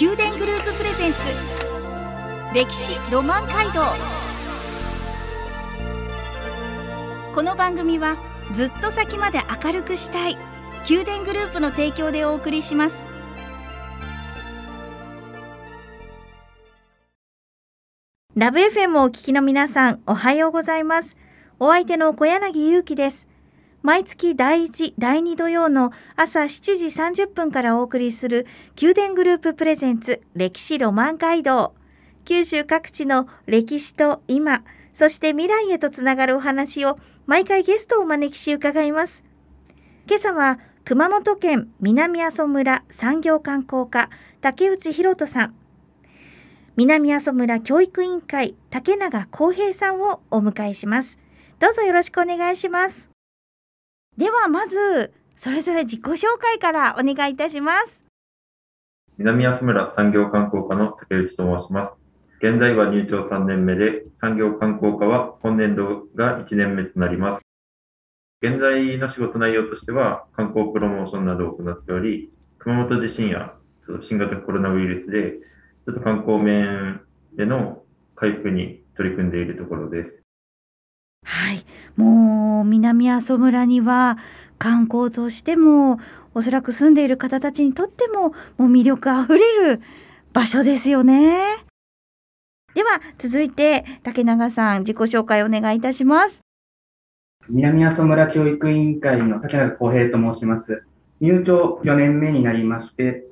宮殿グループプレゼンツ。歴史ロマン街道。この番組はずっと先まで明るくしたい。宮殿グループの提供でお送りします。ラブ FM をお聞きの皆さんおはようございます。お相手の小柳ゆうきです。毎月第1、第2土曜の朝7時30分からお送りする宮殿グループプレゼンツ歴史ロマン街道。九州各地の歴史と今、そして未来へとつながるお話を毎回ゲストをお招きし伺います。今朝は熊本県南阿蘇村産業観光課竹内博人さん。南阿蘇村教育委員会竹永康平さんをお迎えします。どうぞよろしくお願いします。ではまずそれぞれ自己紹介からお願いいたします。南安村産業観光課の竹内と申します。現在は入庁3年目で産業観光課は今年度が1年目となります。現在の仕事内容としては観光プロモーションなどを行っており熊本地震や新型コロナウイルスでちょっと観光面での回復に取り組んでいるところです。はい、もう南阿蘇村には観光としてもおそらく住んでいる方たちにとってももう魅力あふれる場所ですよね。では続いて竹永さん自己紹介お願いいたします。南阿蘇村教育委員会の竹永康平と申します。入庁4年目になりまして、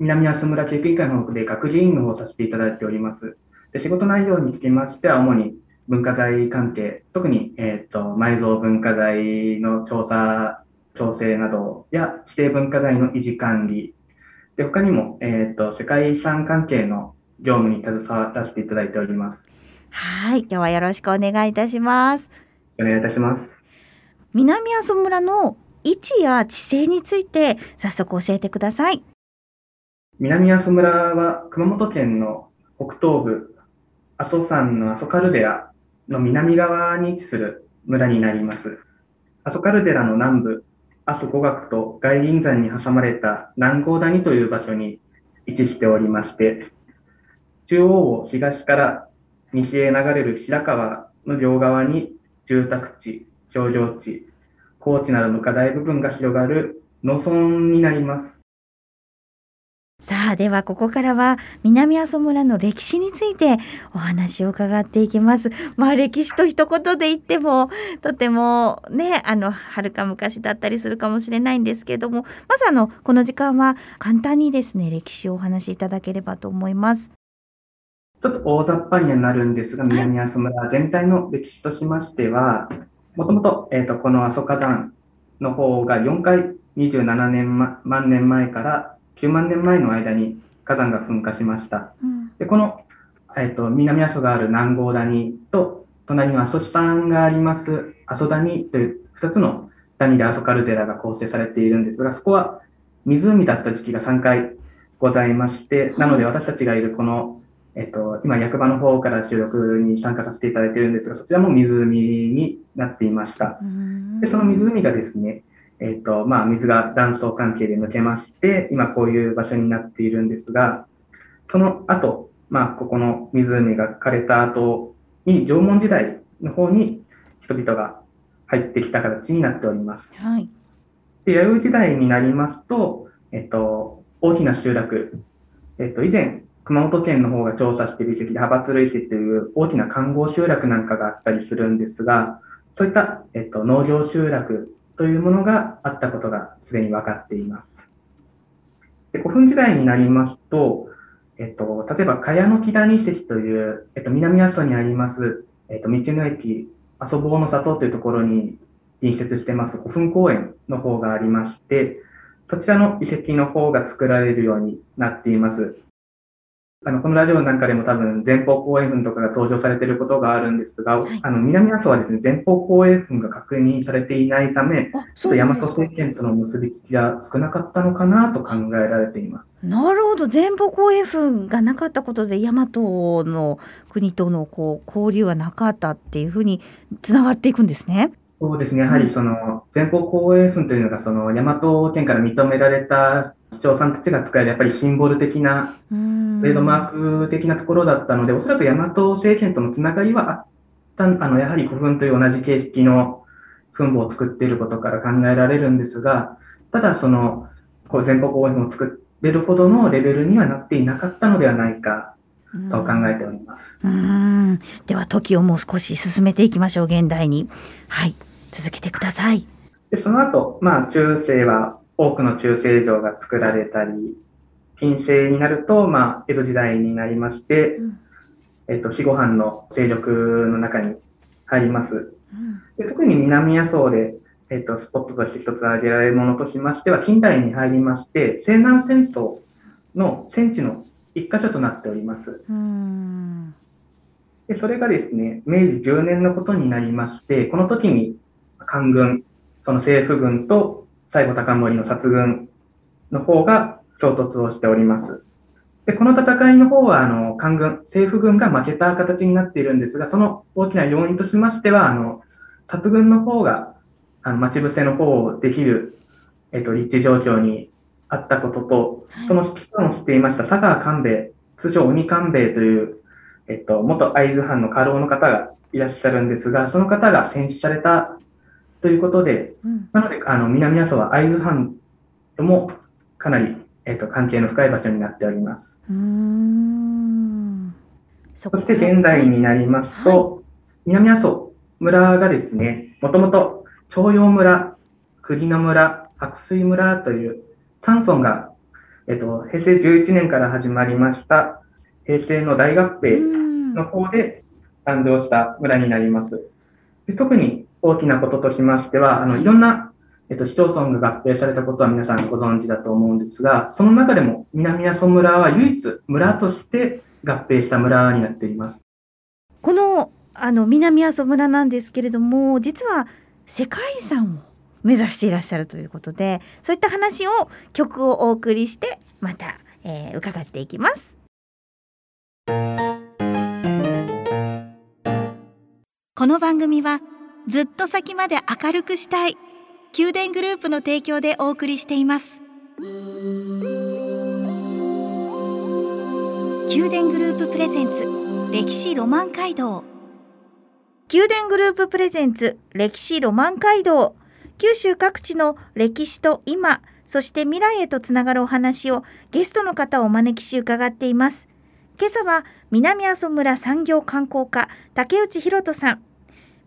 南阿蘇村教育委員会の方で学事員の方をさせていただいております。で仕事内容につきましては、主に文化財関係、特に、えっ、ー、と、埋蔵文化財の調査、調整などや指定文化財の維持管理、で、他にも、えっ、ー、と、世界遺産関係の業務に携わらせていただいております。はい、今日はよろしくお願いいたします。お願いいたします。南阿蘇村の位置や地勢について早速教えてください。南阿蘇村は熊本県の北東部、阿蘇山の阿蘇カルデラの南側に位置する村になります。阿蘇カルデラの南部、阿蘇古学と外輪山に挟まれた南郷谷という場所に位置しておりまして、中央を東から西へ流れる白川の両側に住宅地、商業地、高地などの課題部分が広がる農村になります。さあではここからは南阿蘇村の歴史についてお話を伺っていきます。まあ歴史と一言で言ってもとてもねあの遥か昔だったりするかもしれないんですけどもまずあのこの時間は簡単にですね歴史をお話しいただければと思います。ちょっと大雑把にはなるんですが南阿蘇村全体の歴史としましてはもともと,、えーと、この阿蘇火山の方が4回27年、ま、万年前から9万年前の間に火山が噴火しました。うん、でこの、えーと、南阿蘇がある南郷谷と、隣に阿蘇山があります阿蘇谷という2つの谷で阿蘇カルデラが構成されているんですが、そこは湖だった時期が3回ございまして、なので私たちがいるこの、えっ、と、今役場の方から収録に参加させていただいているんですが、そちらも湖になっていました。で、その湖がですね、えっ、ー、と、まあ、水が断層関係で抜けまして、今こういう場所になっているんですが、その後、まあ、ここの湖が枯れた後に縄文時代の方に人々が入ってきた形になっております。はい。で、弥生時代になりますと、えっと、大きな集落、えっと、以前、熊本県の方が調査している遺跡で、派閥類石という大きな環合集落なんかがあったりするんですが、そういった、えっと、農業集落というものがあったことがすでに分かっています。で古墳時代になりますと、えっと、例えば、茅の木谷遺跡という、えっと、南阿蘇にあります、えっと、道の駅、阿蘇坊の里というところに隣接してます古墳公園の方がありまして、そちらの遺跡の方が作られるようになっています。あの、このラジオなんかでも多分前方後円墳とかが登場されていることがあるんですが、はい、あの、南阿蘇はですね、前方後円墳が確認されていないため、ちょっと大和政権との結びつきが少なかったのかなと考えられています。なるほど。前方後円墳がなかったことで、大和の国とのこう交流はなかったっていうふうにつながっていくんですね。そうですね。やはりその前方後円墳というのがその大和県から認められた長さんたちが使えるやっぱりシンボル的な、トレードマーク的なところだったので、おそらく大和政権とのつながりはあったあのやはり古墳という同じ形式の墳墓を作っていることから考えられるんですが、ただそのこう前方後円を作れるほどのレベルにはなっていなかったのではないか、そう考えております。うんでは時をもう少し進めていきましょう現代に。はい、続けてください。でその後、まあ中世は多くの中世城が作られたり、近世になると、まあ、江戸時代になりまして、うん、えっと、四五藩の勢力の中に入ります。うん、で特に南阿蘇で、えっと、スポットとして一つ挙げられるものとしましては、近代に入りまして、西南戦争の戦地の一箇所となっております。でそれがですね、明治10年のことになりまして、この時に官軍、その政府軍と西郷隆盛の殺軍の方が衝突をしております。で、この戦いの方は、あの、官軍、政府軍が負けた形になっているんですが、その大きな要因としましては、あの、殺軍の方が、あの、待ち伏せの方をできる、えっと、立地状況にあったことと、その指揮官をしていました佐川官兵衛、通称鬼官兵衛という、えっと、元会津藩の家老の方がいらっしゃるんですが、その方が戦死されたということで、うん、なので、あの、南阿蘇は会津藩ともかなり、えっ、ー、と、関係の深い場所になっております。そして現代になりますと、はい、南阿蘇村がですね、もともと朝陽村、久慈野村、白水村という3村が、えっ、ー、と、平成11年から始まりました平成の大合併の方で誕生した村になります。で特に大きなこととしましては、あの、いろんな、えっと、市町村が合併されたことは皆さんご存知だと思うんですが、その中でも南阿蘇村は唯一村として合併した村になっています。この、あの、南阿蘇村なんですけれども、実は世界遺産を目指していらっしゃるということで、そういった話を曲をお送りして、また、えー、伺っていきます。この番組はずっと先まで明るくしたい。宮殿グループの提供でお送りしています。宮殿グループプレゼンツ歴史ロマン街道。宮殿グループプレゼンツ歴史ロマン街道。九州各地の歴史と今そして未来へとつながるお話をゲストの方をお招きし伺っています。今朝は南阿蘇村産業観光課竹内博人さん。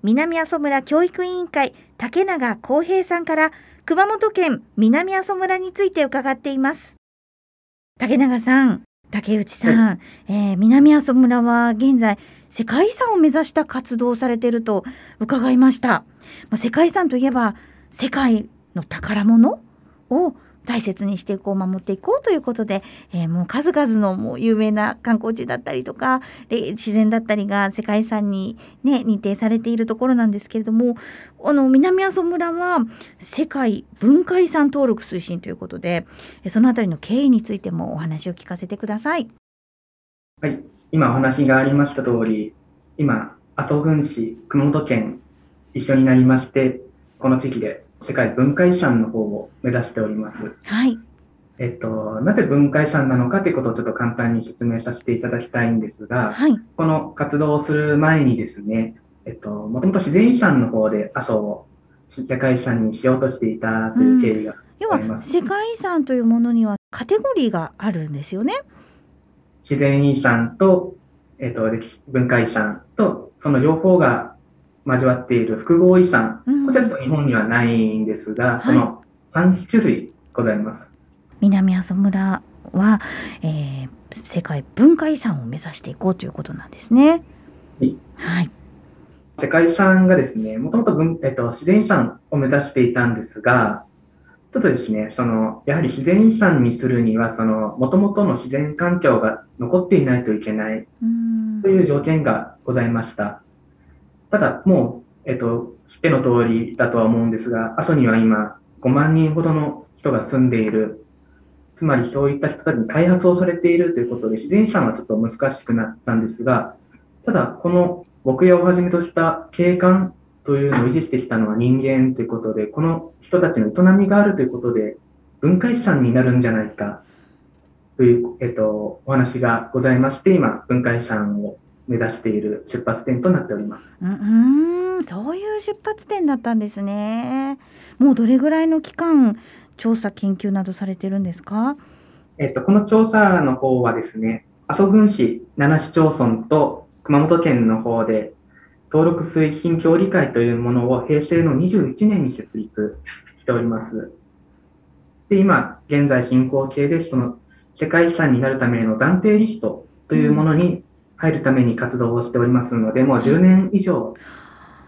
南阿蘇村教育委員会竹永康平さんから熊本県南阿蘇村について伺っています。竹永さん竹内さん、はい、えー、南阿蘇村は現在世界遺産を目指した活動をされていると伺いました、まあ、世界遺産といえば世界の宝物を大切にしていこう守っていこうということで、えー、もう数々のもう有名な観光地だったりとか自然だったりが世界遺産に、ね、認定されているところなんですけれどもあの南阿蘇村は世界文化遺産登録推進ということでそのあたりの経緯についてもお話を聞かせてください。はい、今お話がありました通り今阿蘇郡市熊本県一緒になりましてこの地域で世界文化遺産の方を目指しております。はい。えっと、なぜ文化遺産なのかということをちょっと簡単に説明させていただきたいんですが、はい、この活動をする前にですね、えっと、もともと自然遺産の方で阿蘇を世界遺産にしようとしていたという経緯があります、うん、要は世界遺産というものにはカテゴリーがあるんですよね。自然遺産と、えっと、文化遺産と、その両方が交わっている複合遺産、うん、こちらと日本にはないんですが、その3種類ございます。南阿蘇村は、えー、世界文化遺産を目指していこうということなんですね。はい。はい、世界遺産がですね、もともと、えっと、自然遺産を目指していたんですが、ちょっとですね、その、やはり自然遺産にするには、その、もともとの自然環境が残っていないといけないという条件がございました。ただ、もう、えっと、知っての通りだとは思うんですが、阿蘇には今、5万人ほどの人が住んでいる。つまり、そういった人たちに開発をされているということで、自然遺産はちょっと難しくなったんですが、ただ、この牧野をはじめとした景観というのを維持してきたのは人間ということで、この人たちの営みがあるということで、文化遺産になるんじゃないかという、えっと、お話がございまして、今、文化遺産を目指している出発点となっております。うん、そういう出発点だったんですね。もうどれぐらいの期間調査研究などされてるんですか？えっとこの調査の方はですね、阿蘇郡市7市町村と熊本県の方で登録推進協議会というものを平成の21年に設立しております。で、今、現在進行形で、その世界遺産になるための暫定リストというものに入るために活動をしておりますので、もう10年以上、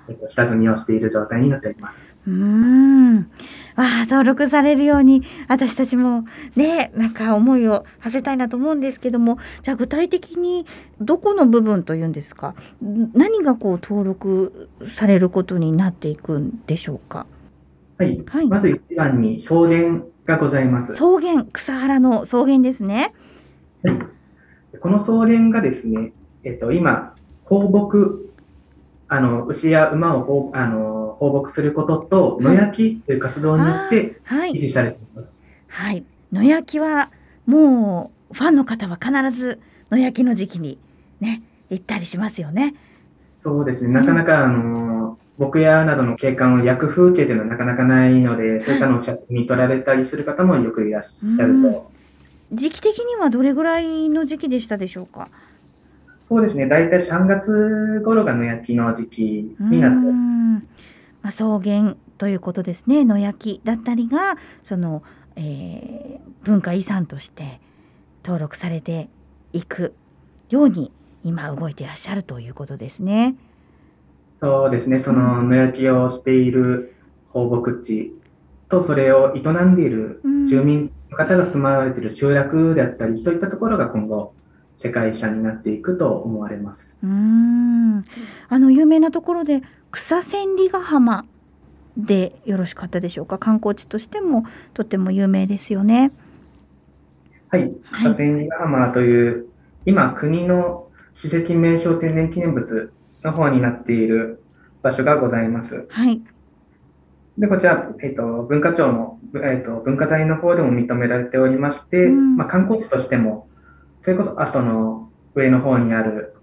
えっと、下積みをしている状態になっております。うん。わあ、登録されるように、私たちもね、なんか思いを馳せたいなと思うんですけども、じゃあ具体的にどこの部分というんですか、何がこう登録されることになっていくんでしょうか？はい。はい、まず一番に草原がございます。草原、草原の草原ですね。はい。この草原がですね、えっと、今、放牧、あの、牛や馬を放あの放牧することと、野焼きという活動によって維持されています。はい。野焼きは、もう、ファンの方は必ず野焼きの時期にね、行ったりしますよね。そうですね。なかなか、あの、牧野などの景観を焼く風景というのはなかなかないので、そういったのを写真に撮られたりする方もよくいらっしゃると。時期的にはどれぐらいの時期でしたでしょうか？そうですね、大体3月頃が野焼きの時期になって。まあ、草原ということですね、野焼きだったりが、その、えー、文化遺産として登録されていくように、今動いていらっしゃるということですね。そうですね、その野焼きをしている放牧地と、それを営ん。でいる住民の方が住まわれている集落であったり、そういったところが今後、世界遺産になっていくと思われます。うんあの有名なところで草千里ヶ浜でよろしかったでしょうか？観光地としてもとても有名ですよね。はい、草千里ヶ浜という、今国の史跡名勝天然記念物の方になっている場所がございます。はい。で、こちら、えっ、ー、と、文化庁の、えっ、ー、と、文化財の方でも認められておりまして、うん、まあ、観光地としても、それこそ阿蘇の上の方にある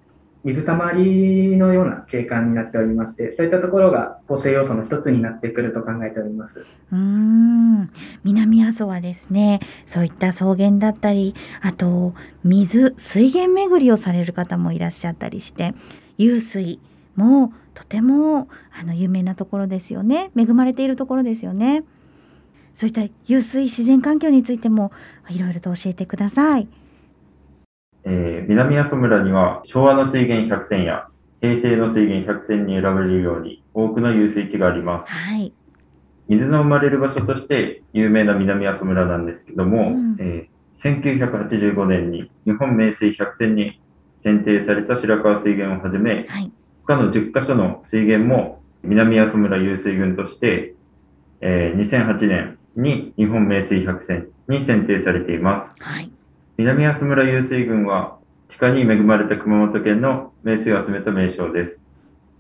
水たまりのような景観になっておりまして、そういったところが構成要素の一つになってくると考えております。うん、南阿蘇はですね、そういった草原だったり、あと水、水源巡りをされる方もいらっしゃったりして、湧水もとてもあの有名なところですよね。恵まれているところですよね。そういった湧水自然環境についてもいろいろと教えてください。えー、南阿蘇村には昭和の水源100選や平成の水源100選に選ばれるように多くの遊水地があります。はい、水の生まれる場所として有名な南阿蘇村なんですけども、うん、えー、1985年に日本名水100選に選定された白川水源をはじめ、はい、他の10カ所の水源も南阿蘇村遊水群として、えー、2008年に日本名水100選に選定されています。はい南阿蘇村湧水群は地下に恵まれた熊本県の名水を集めた名称です。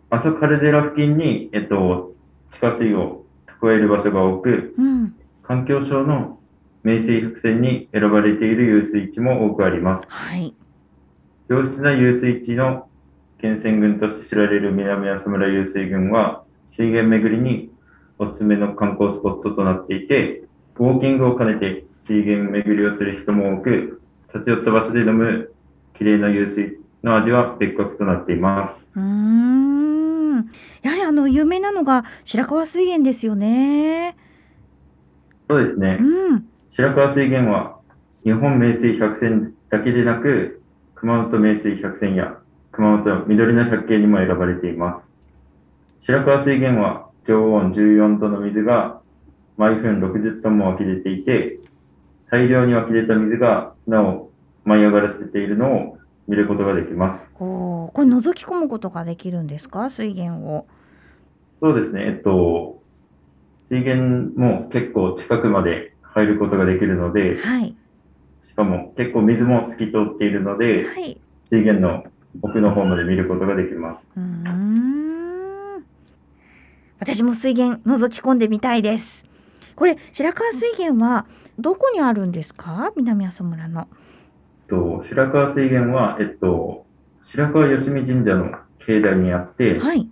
阿蘇カルデラ付近に、えっと、地下水を蓄える場所が多く、うん、環境省の名水百選に選ばれている湧水地も多くあります。はい。良質な湧水地の源泉群として知られる南阿蘇村湧水群は、水源巡りにおすすめの観光スポットとなっていて、ウォーキングを兼ねて水源巡りをする人も多く、立ち寄った場所で飲む綺麗な湧水の味は別格となっています。うん。やはりあの有名なのが白川水源ですよね。そうですね。うん、白川水源は日本名水百選だけでなく、熊本名水百選や熊本緑の百景にも選ばれています。白川水源は常温14度の水が毎分60トンも湧き出ていて、大量に湧き出た水が砂を舞い上がらせているのを見ることができます。おこれ覗き込むことができるんですか？水源を。そうですね。えっと、水源も結構近くまで入ることができるので、はい、しかも結構水も透き通っているので、はい、水源の奥の方まで見ることができます。うん私も水源覗き込んでみたいです。これ白川水源はどこにあるんですか？南阿蘇村の。と白川水源は、えっと、白川よしみ神社の境内にあって、はい。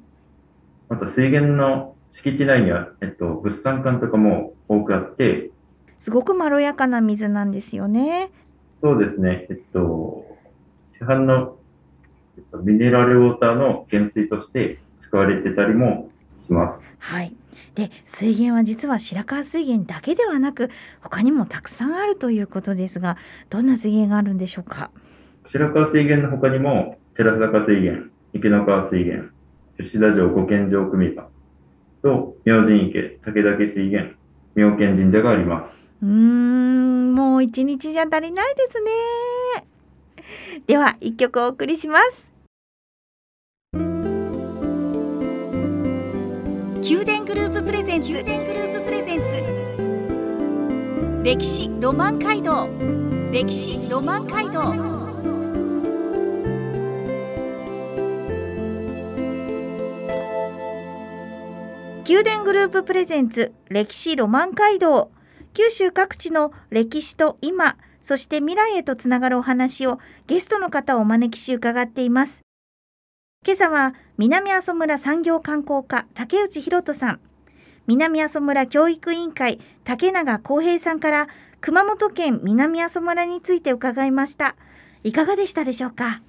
また水源の敷地内には、えっと、物産館とかも多くあって、すごくまろやかな水なんですよね。そうですね、えっと、市販の、えっと、ミネラルウォーターの原水として使われてたりもします。はい。で、水源は実は白川水源だけではなく、他にもたくさんあるということですが、どんな水源があるんでしょうか？白川水源の他にも、寺坂水源、池の川水源、吉田城五軒城組場と、明神池、武田家水源、妙見神社があります。うーん、もう一日じゃ足りないですね。では、一曲お送りします。宮殿グループプレゼンツ。宮殿グループプレゼンツ歴史ロマン街道。歴史ロマン街道。宮殿グループプレゼンツ歴史ロマン街道。九州各地の歴史と今そして未来へとつながるお話をゲストの方をお招きし伺っています。今朝は南阿蘇村産業観光課竹内博人さん。南阿蘇村教育委員会竹永康平さんから熊本県南阿蘇村について伺いました。いかがでしたでしょうか？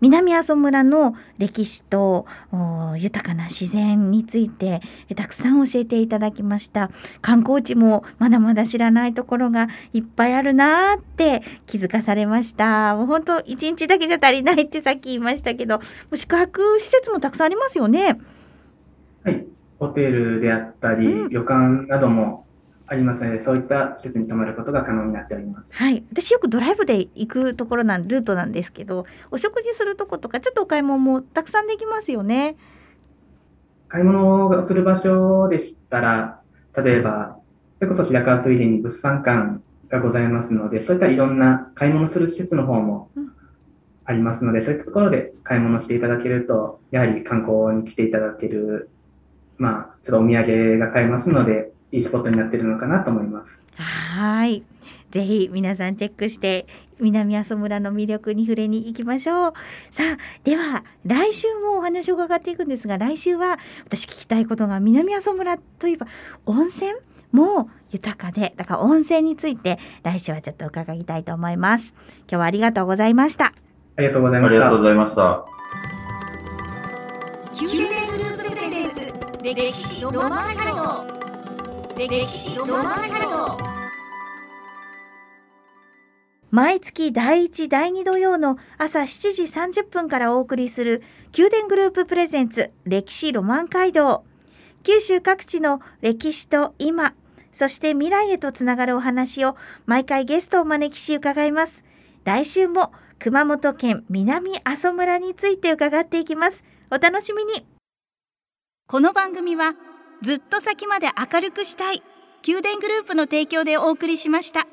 南阿蘇村の歴史とお豊かな自然についてえたくさん教えていただきました。観光地もまだまだ知らないところがいっぱいあるなーって気づかされました。もう本当一日だけじゃ足りないってさっき言いましたけどもう宿泊施設もたくさんありますよね。はい。ホテルであったり、うん。旅館などもありますので、そういった施設に泊まることが可能になっております。はい。私よくドライブで行くところなんルートなんですけどお食事するとことかちょっとお買い物もたくさんできますよね。買い物をする場所でしたら、例えば、それこそ白川水源に物産館がございますので、そういったいろんな買い物する施設の方もうん。ありますので、そういったところで買い物していただけると、やはり観光に来ていただける、まあ、ちょっとお土産が買えますので、いいスポットになっているのかなと思います。はい。ぜひ皆さんチェックして南阿蘇村の魅力に触れに行きましょう。さあ、では来週もお話を伺っていくんですが、来週は私聞きたいことが南阿蘇村といえば温泉も豊かで、だから温泉について来週はちょっと伺いたいと思います。今日はありがとうございました。ありがとうございましたありがとう。ございました。宮殿グループプレゼンツ歴史ロマン街道歴史ロマン街道毎月第1第2土曜の朝7時30分からお送りする宮殿グループプレゼンツ歴史ロマン街道。九州各地の歴史と今そして未来へとつながるお話を毎回ゲストをお招きし伺います。来週も熊本県南阿蘇村について伺っていきます。お楽しみに。この番組はずっと先まで明るくしたい。宮殿グループの提供でお送りしました。